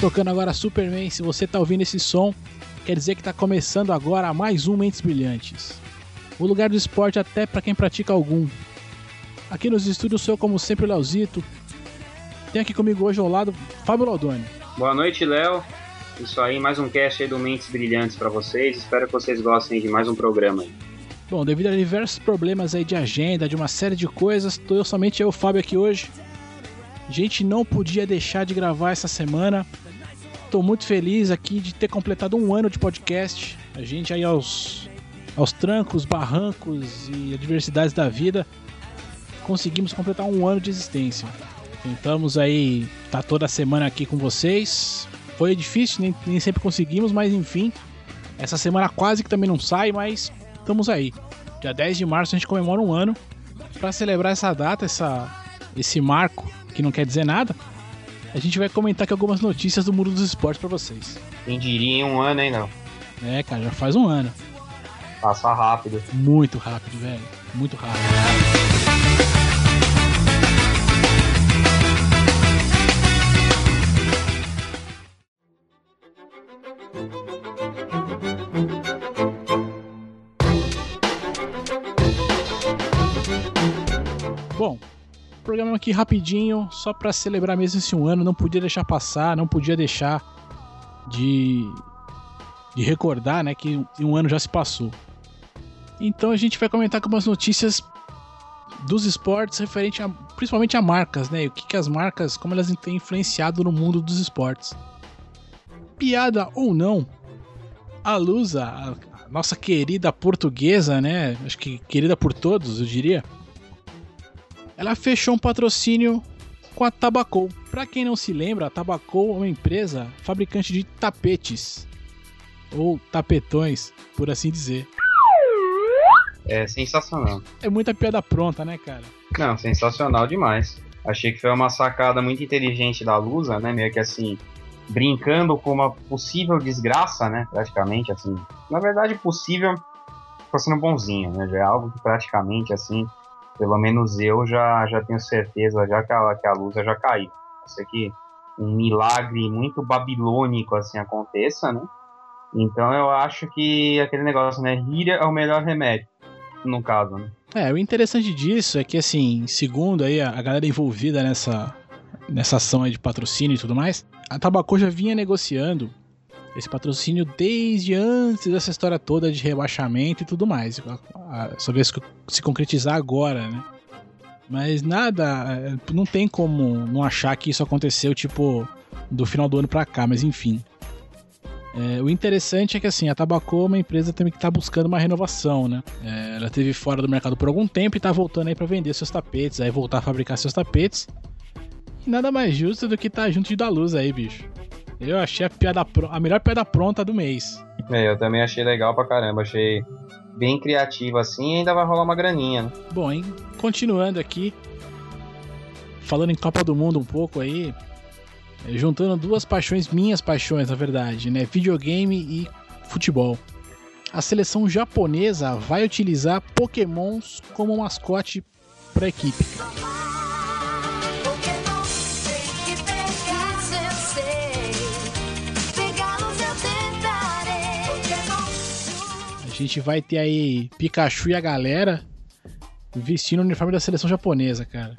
tocando agora Superman. Se você tá ouvindo esse som, quer dizer que tá começando agora mais um Mentes Brilhantes. O lugar do esporte até para quem pratica algum. Aqui nos estúdios sou eu, como sempre, o Leozito. Tem aqui comigo hoje ao lado Fábio Laudoni. Boa noite, Léo. Isso aí, mais um cast aí do Mentes Brilhantes para vocês. Espero que vocês gostem de mais um programa aí. Bom, devido a diversos problemas aí de agenda, de uma série de coisas, tô eu somente eu, o Fábio, aqui hoje. A gente não podia deixar de gravar essa semana. Tô muito feliz aqui de ter completado um ano de podcast. A gente aí aos, aos trancos, barrancos e adversidades da vida, conseguimos completar um ano de existência. Tentamos aí estar tá toda semana aqui com vocês. Foi difícil, nem, nem sempre conseguimos, mas enfim. Essa semana quase que também não sai, mas estamos aí. Dia 10 de março a gente comemora um ano. Para celebrar essa data, essa, esse marco, que não quer dizer nada, a gente vai comentar aqui algumas notícias do mundo dos esportes para vocês. Quem diria em um ano, hein, não? É, cara, já faz um ano. Passa rápido. Muito rápido, velho. Muito rápido. Bom, programa aqui rapidinho, só para celebrar mesmo esse um ano, não podia deixar passar, não podia deixar de, de recordar, né, que um ano já se passou. Então a gente vai comentar algumas notícias dos esportes referente a, principalmente a marcas, né, o que, que as marcas, como elas têm influenciado no mundo dos esportes. Piada ou não, a Lusa, a nossa querida portuguesa, né, acho que querida por todos, eu diria, ela fechou um patrocínio com a Tabacou. Para quem não se lembra, a Tabacou é uma empresa fabricante de tapetes ou tapetões, por assim dizer. É sensacional. É muita piada pronta, né, cara? Não, sensacional demais. Achei que foi uma sacada muito inteligente da Lusa, né? Meio que assim, brincando com uma possível desgraça, né? Praticamente, assim. Na verdade, possível, ficou sendo bonzinho, né? Já é algo que praticamente, assim, pelo menos eu já, já tenho certeza já que a, que a luz já caiu. Isso aqui um milagre muito babilônico assim aconteça, né? Então eu acho que aquele negócio, né? Rir é o melhor remédio, no caso, né? É, o interessante disso é que, assim, segundo aí a, galera envolvida nessa, nessa ação de patrocínio e tudo mais, a Tabacô já vinha negociando esse patrocínio desde antes dessa história toda de rebaixamento e tudo mais. Só ver se concretizar agora, né? Mas nada, é, não tem como não achar que isso aconteceu, tipo, do final do ano pra cá, mas enfim. É, o interessante é que assim, a Tabacô é uma empresa também que está buscando uma renovação, né? É, ela teve fora do mercado por algum tempo e está voltando aí para vender seus tapetes, aí voltar a fabricar seus tapetes. E nada mais justo do que estar tá junto de da luz aí, bicho. Eu achei a, piada, a melhor piada pronta do mês. É, eu também achei legal pra caramba. Achei bem criativo assim e ainda vai rolar uma graninha, né? Bom, hein? Continuando aqui, falando em Copa do Mundo um pouco aí, é, juntando duas paixões, minhas paixões, na verdade, né? Videogame e futebol. A seleção japonesa vai utilizar Pokémons como mascote para a equipe. A gente vai ter aí Pikachu e a galera vestindo o uniforme da seleção japonesa, cara.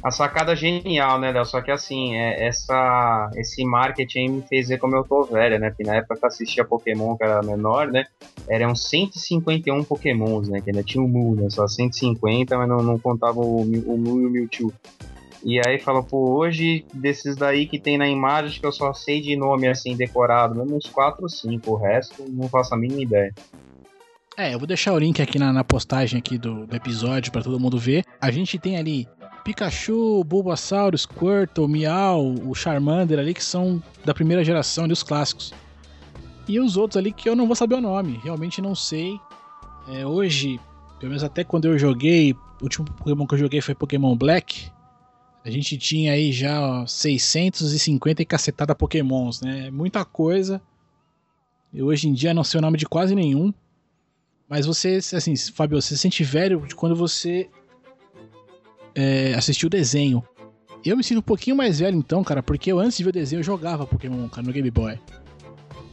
A sacada genial, né, Léo? Só que assim, é, essa, esse marketing me fez ver como eu tô velha, né? Porque na época que assistia Pokémon, que era menor, né? Eram 151 Pokémons, né? Que ainda tinha o Mu, né? Só 150, mas não, não contava o, o Mu e o Mewtwo. E aí fala, pô, hoje desses daí que tem na imagem, que eu só sei de nome assim decorado, mesmo uns 4 ou 5, o resto não faço a mínima ideia. É, eu vou deixar o link aqui na, na postagem aqui do, do episódio para todo mundo ver. A gente tem ali Pikachu, Bulbasaur, Squirtle, Meow, o Charmander ali que são da primeira geração dos clássicos. E os outros ali que eu não vou saber o nome, realmente não sei. É, hoje, pelo menos até quando eu joguei, o último Pokémon que eu joguei foi Pokémon Black. A gente tinha aí já ó, 650 e cacetada Pokémons, né? Muita coisa. E hoje em dia não sei o nome de quase nenhum. Mas você, assim, Fábio, você se sente velho de quando você é, assistiu o desenho. Eu me sinto um pouquinho mais velho então, cara, porque eu antes de ver o desenho eu jogava Pokémon, cara, no Game Boy.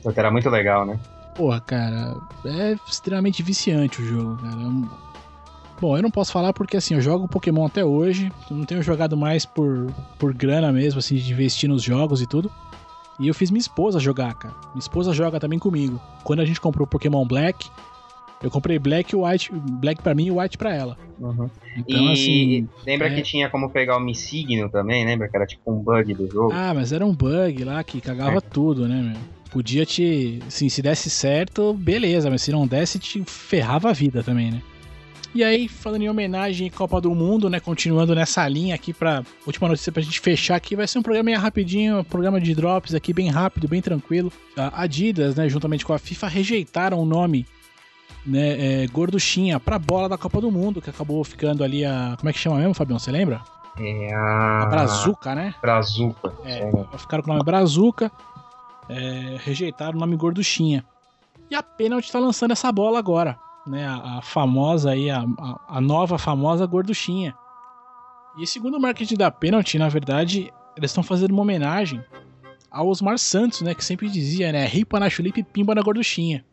Porque era muito legal, né? Porra, cara, é extremamente viciante o jogo, cara. Bom, eu não posso falar porque assim, eu jogo Pokémon até hoje, não tenho jogado mais por, por grana mesmo, assim, de investir nos jogos e tudo. E eu fiz minha esposa jogar, cara. Minha esposa joga também comigo. Quando a gente comprou Pokémon Black, eu comprei Black e White, Black para mim e White para ela. Uhum. Então, e assim. Lembra é... que tinha como pegar o Missigno também? Lembra que era tipo um bug do jogo? Ah, mas era um bug lá que cagava é. tudo, né, meu? Podia te. Assim, se desse certo, beleza, mas se não desse, te ferrava a vida também, né? E aí, falando em homenagem à Copa do Mundo, né? Continuando nessa linha aqui pra última notícia pra gente fechar aqui, vai ser um programa rapidinho, um programa de drops aqui bem rápido, bem tranquilo. A Adidas, né, juntamente com a FIFA, rejeitaram o nome né, é, gorduchinha pra bola da Copa do Mundo, que acabou ficando ali a. Como é que chama mesmo, Fabião? Você lembra? É a. a Brazuca, né? Brazuca. É, ficaram com o nome Brazuca, é, rejeitaram o nome gorduchinha. E a Penalty tá lançando essa bola agora, né? A, a famosa aí, a, a, nova famosa gorduchinha. E segundo o marketing da Penalty, na verdade, eles estão fazendo uma homenagem ao Osmar Santos, né? Que sempre dizia, né? Ripa na chulipa e pimba na gorduchinha.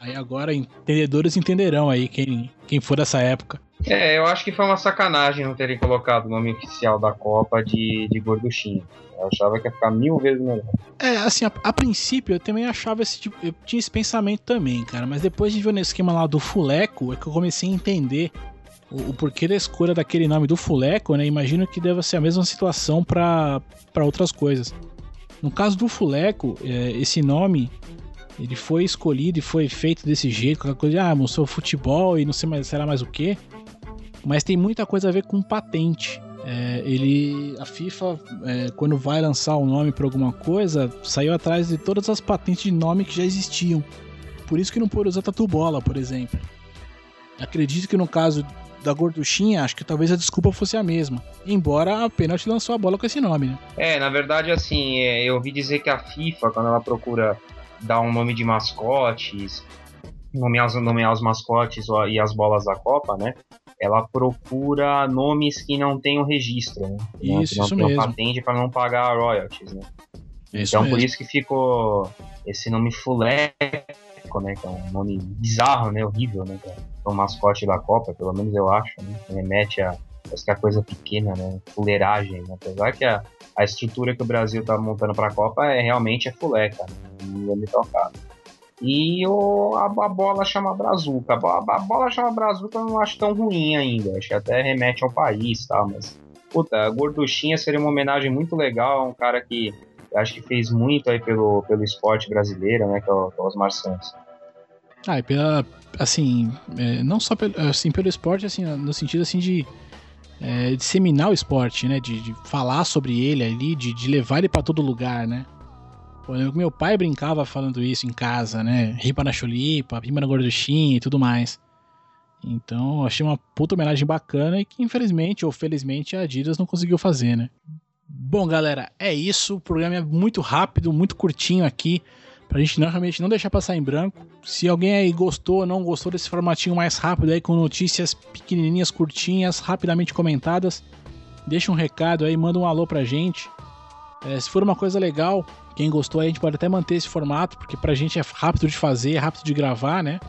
Aí agora entendedores entenderão aí quem, quem for dessa época. É, eu acho que foi uma sacanagem não terem colocado o nome oficial da Copa de, de Gorduchinha. Eu achava que ia ficar mil vezes melhor. É, assim, a, a, princípio eu também achava esse tipo. Eu tinha esse pensamento também, cara. Mas depois de ver o esquema lá do Fuleco, é que eu comecei a entender o, o porquê da escolha daquele nome do Fuleco, né? Imagino que deva ser a mesma situação para outras coisas. No caso do Fuleco, é, esse nome ele foi escolhido e foi feito desse jeito, qualquer coisa, ah, mostrou futebol e não sei mais, será mais o que. Mas tem muita coisa a ver com patente. É, ele, a FIFA, é, quando vai lançar o um nome para alguma coisa, saiu atrás de todas as patentes de nome que já existiam. Por isso que não pôde usar tatu bola, por exemplo. Acredito que no caso da gorduchinha, acho que talvez a desculpa fosse a mesma. Embora a Penalty lançou a bola com esse nome, né? É, na verdade, assim, é, eu ouvi dizer que a FIFA, quando ela procura dar um nome de mascotes, nomear, nomear os mascotes e as bolas da Copa, né? Ela procura nomes que não tenham registro, né? Isso, não, isso mesmo. patente para não pagar royalties, né? Isso então mesmo. por isso que ficou esse nome Fuleco, né? Que é um nome bizarro, né? Horrível, né? Que é o mascote da Copa, pelo menos eu acho, né? Remete a Parece que é coisa pequena, né? Fuleiragem, né? Apesar que a, a estrutura que o Brasil tá montando pra Copa é realmente é fuleca, né? Não me tocado. E o, a, a, bola chama Brazuca. A, a, bola chama Brazuca eu não acho tão ruim ainda. Acho que até remete ao país, tá? Mas, puta, Gorduchinha seria uma homenagem muito legal a um cara que acho que fez muito aí pelo, pelo esporte brasileiro, né? Que é o, que é o Osmar Santos. Ah, e pela, assim, é, não só pelo, assim, pelo esporte, assim, no sentido assim de é, disseminar o esporte, né? De, de, falar sobre ele ali, de, de levar ele para todo lugar, né? Meu pai brincava falando isso em casa, né? Ripa na chulipa, ripa na gorduchinha e tudo mais. Então, achei uma puta homenagem bacana e que infelizmente ou felizmente a Adidas não conseguiu fazer, né? Bom, galera, é isso. O programa é muito rápido, muito curtinho aqui pra gente não, realmente não deixar passar em branco. Se alguém aí gostou ou não gostou desse formatinho mais rápido aí com notícias pequenininhas, curtinhas, rapidamente comentadas, deixa um recado aí, manda um alô pra gente. É, se for uma coisa legal, quem gostou a gente pode até manter esse formato, porque pra gente é rápido de fazer, é rápido de gravar, né?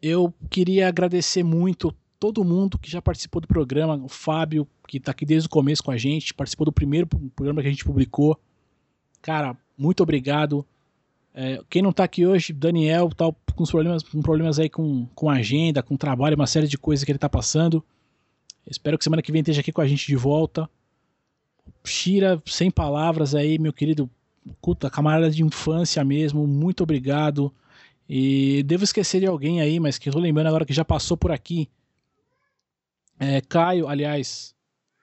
Eu queria agradecer muito todo mundo que já participou do programa, o Fábio, que está aqui desde o começo com a gente, participou do primeiro programa que a gente publicou. Cara, muito obrigado. É, quem não está aqui hoje, Daniel, tá com problemas, com problemas aí com, com agenda, com trabalho, uma série de coisas que ele está passando. Espero que semana que vem esteja aqui com a gente de volta. Shira, sem palavras aí, meu querido, puta, camarada de infância mesmo, muito obrigado. E devo esquecer de alguém aí, mas que eu tô lembrando agora que já passou por aqui. É, Caio, aliás,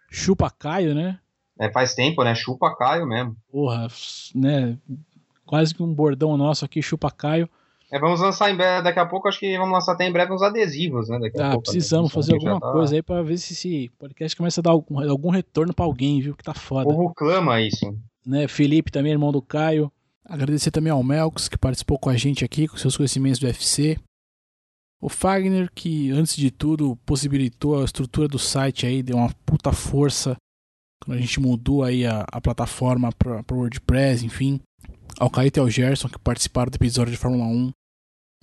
Chupa Caio, né? É, faz tempo, né? Chupa Caio mesmo. Porra, né? Quase que um bordão nosso aqui, Chupa Caio. É, vamos lançar em breve, daqui a pouco, acho que vamos lançar até em breve uns adesivos, né? Daqui ah, pouco, precisamos né? fazer alguma tá... coisa aí pra ver se esse podcast começa a dar algum, algum retorno pra alguém, viu? Que tá foda. O povo clama isso. Né? Felipe também, irmão do Caio. Agradecer também ao Melks, que participou com a gente aqui, com seus conhecimentos do UFC. O Fagner, que antes de tudo possibilitou a estrutura do site aí, deu uma puta força quando a gente mudou aí a, a plataforma para o WordPress, enfim. Ao Caíto e ao Gerson, que participaram do episódio de Fórmula 1.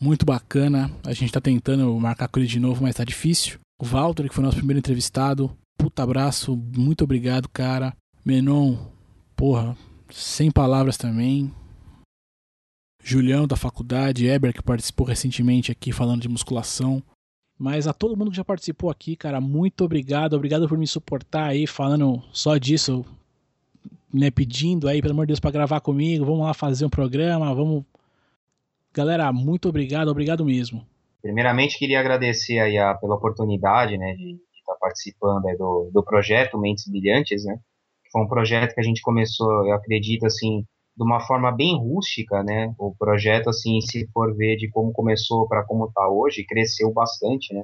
Muito bacana. A gente tá tentando marcar com ele de novo, mas tá difícil. O Walter, que foi nosso primeiro entrevistado. Puta abraço, muito obrigado, cara. Menon, porra, sem palavras também. Julião da faculdade, Eber que participou recentemente aqui falando de musculação. Mas a todo mundo que já participou aqui, cara, muito obrigado. Obrigado por me suportar aí falando só disso, né, pedindo aí, pelo amor de Deus, para gravar comigo. Vamos lá fazer um programa, vamos Galera, muito obrigado, obrigado mesmo. Primeiramente, queria agradecer aí a, pela oportunidade, né, de estar tá participando do, do projeto Mentes Brilhantes, né, foi um projeto que a gente começou, eu acredito, assim, de uma forma bem rústica, né? O projeto, assim, se for ver de como começou para como está hoje, cresceu bastante, né?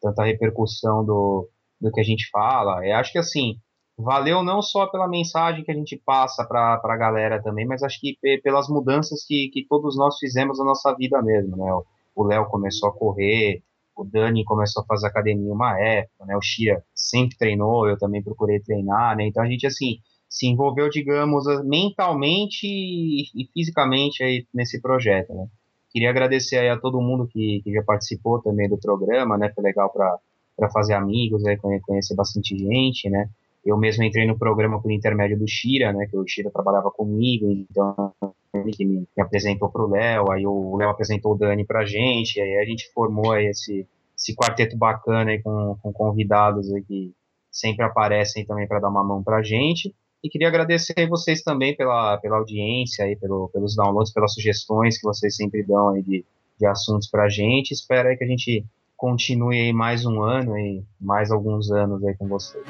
Tanta repercussão do, do que a gente fala. Eu acho que, assim, valeu não só pela mensagem que a gente passa para a galera também, mas acho que pelas mudanças que, que todos nós fizemos na nossa vida mesmo, né? O Léo começou a correr, o Dani começou a fazer academia uma época, né? O Xia sempre treinou, eu também procurei treinar, né? Então a gente, assim, se envolveu, digamos, mentalmente e, fisicamente aí nesse projeto, né? Queria agradecer aí a todo mundo que, que já participou também do programa, né? Foi legal para fazer amigos, aí, conhecer bastante gente, né? Eu mesmo entrei no programa por intermédio do Shira, né? Que o Shira trabalhava comigo, então ele que me, apresentou para o Léo, aí o Léo apresentou o Dani para a gente, aí a gente formou aí esse, esse quarteto bacana aí com, com convidados aí que sempre aparecem também para dar uma mão para a gente. E queria agradecer vocês também pela, pela audiência, aí, pelo, pelos downloads, pelas sugestões que vocês sempre dão aí de, de assuntos para a gente. Espero aí que a gente continue aí mais um ano e mais alguns anos aí com vocês.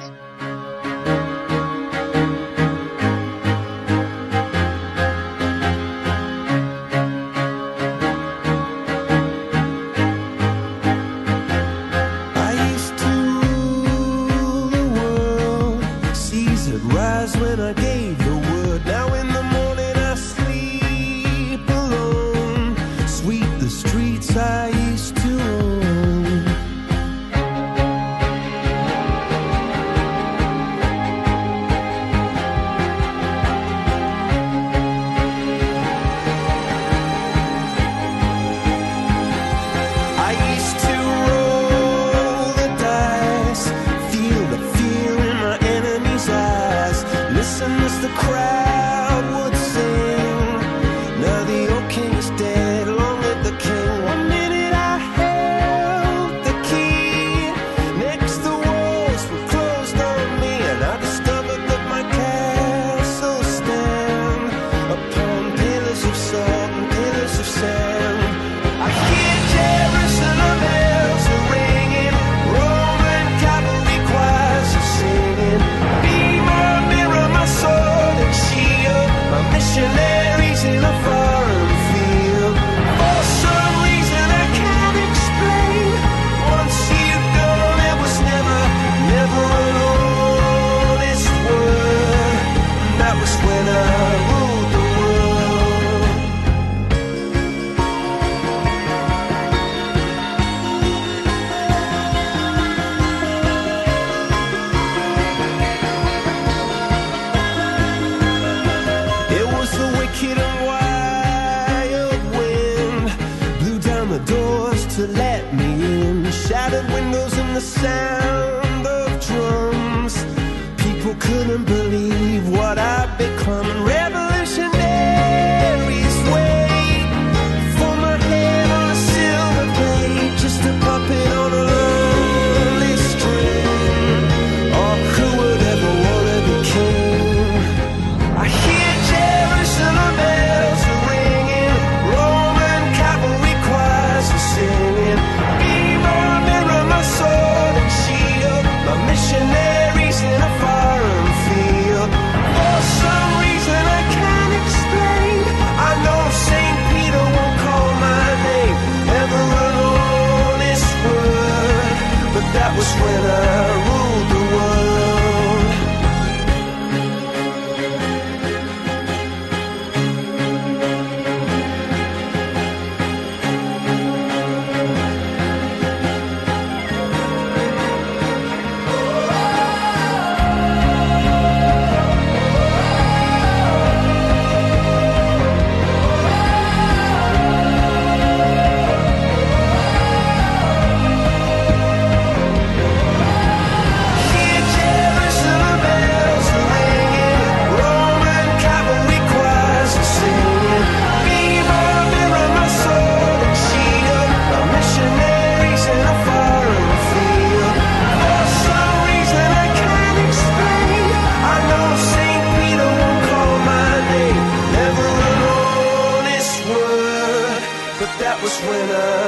you. believe what I've been. this winner.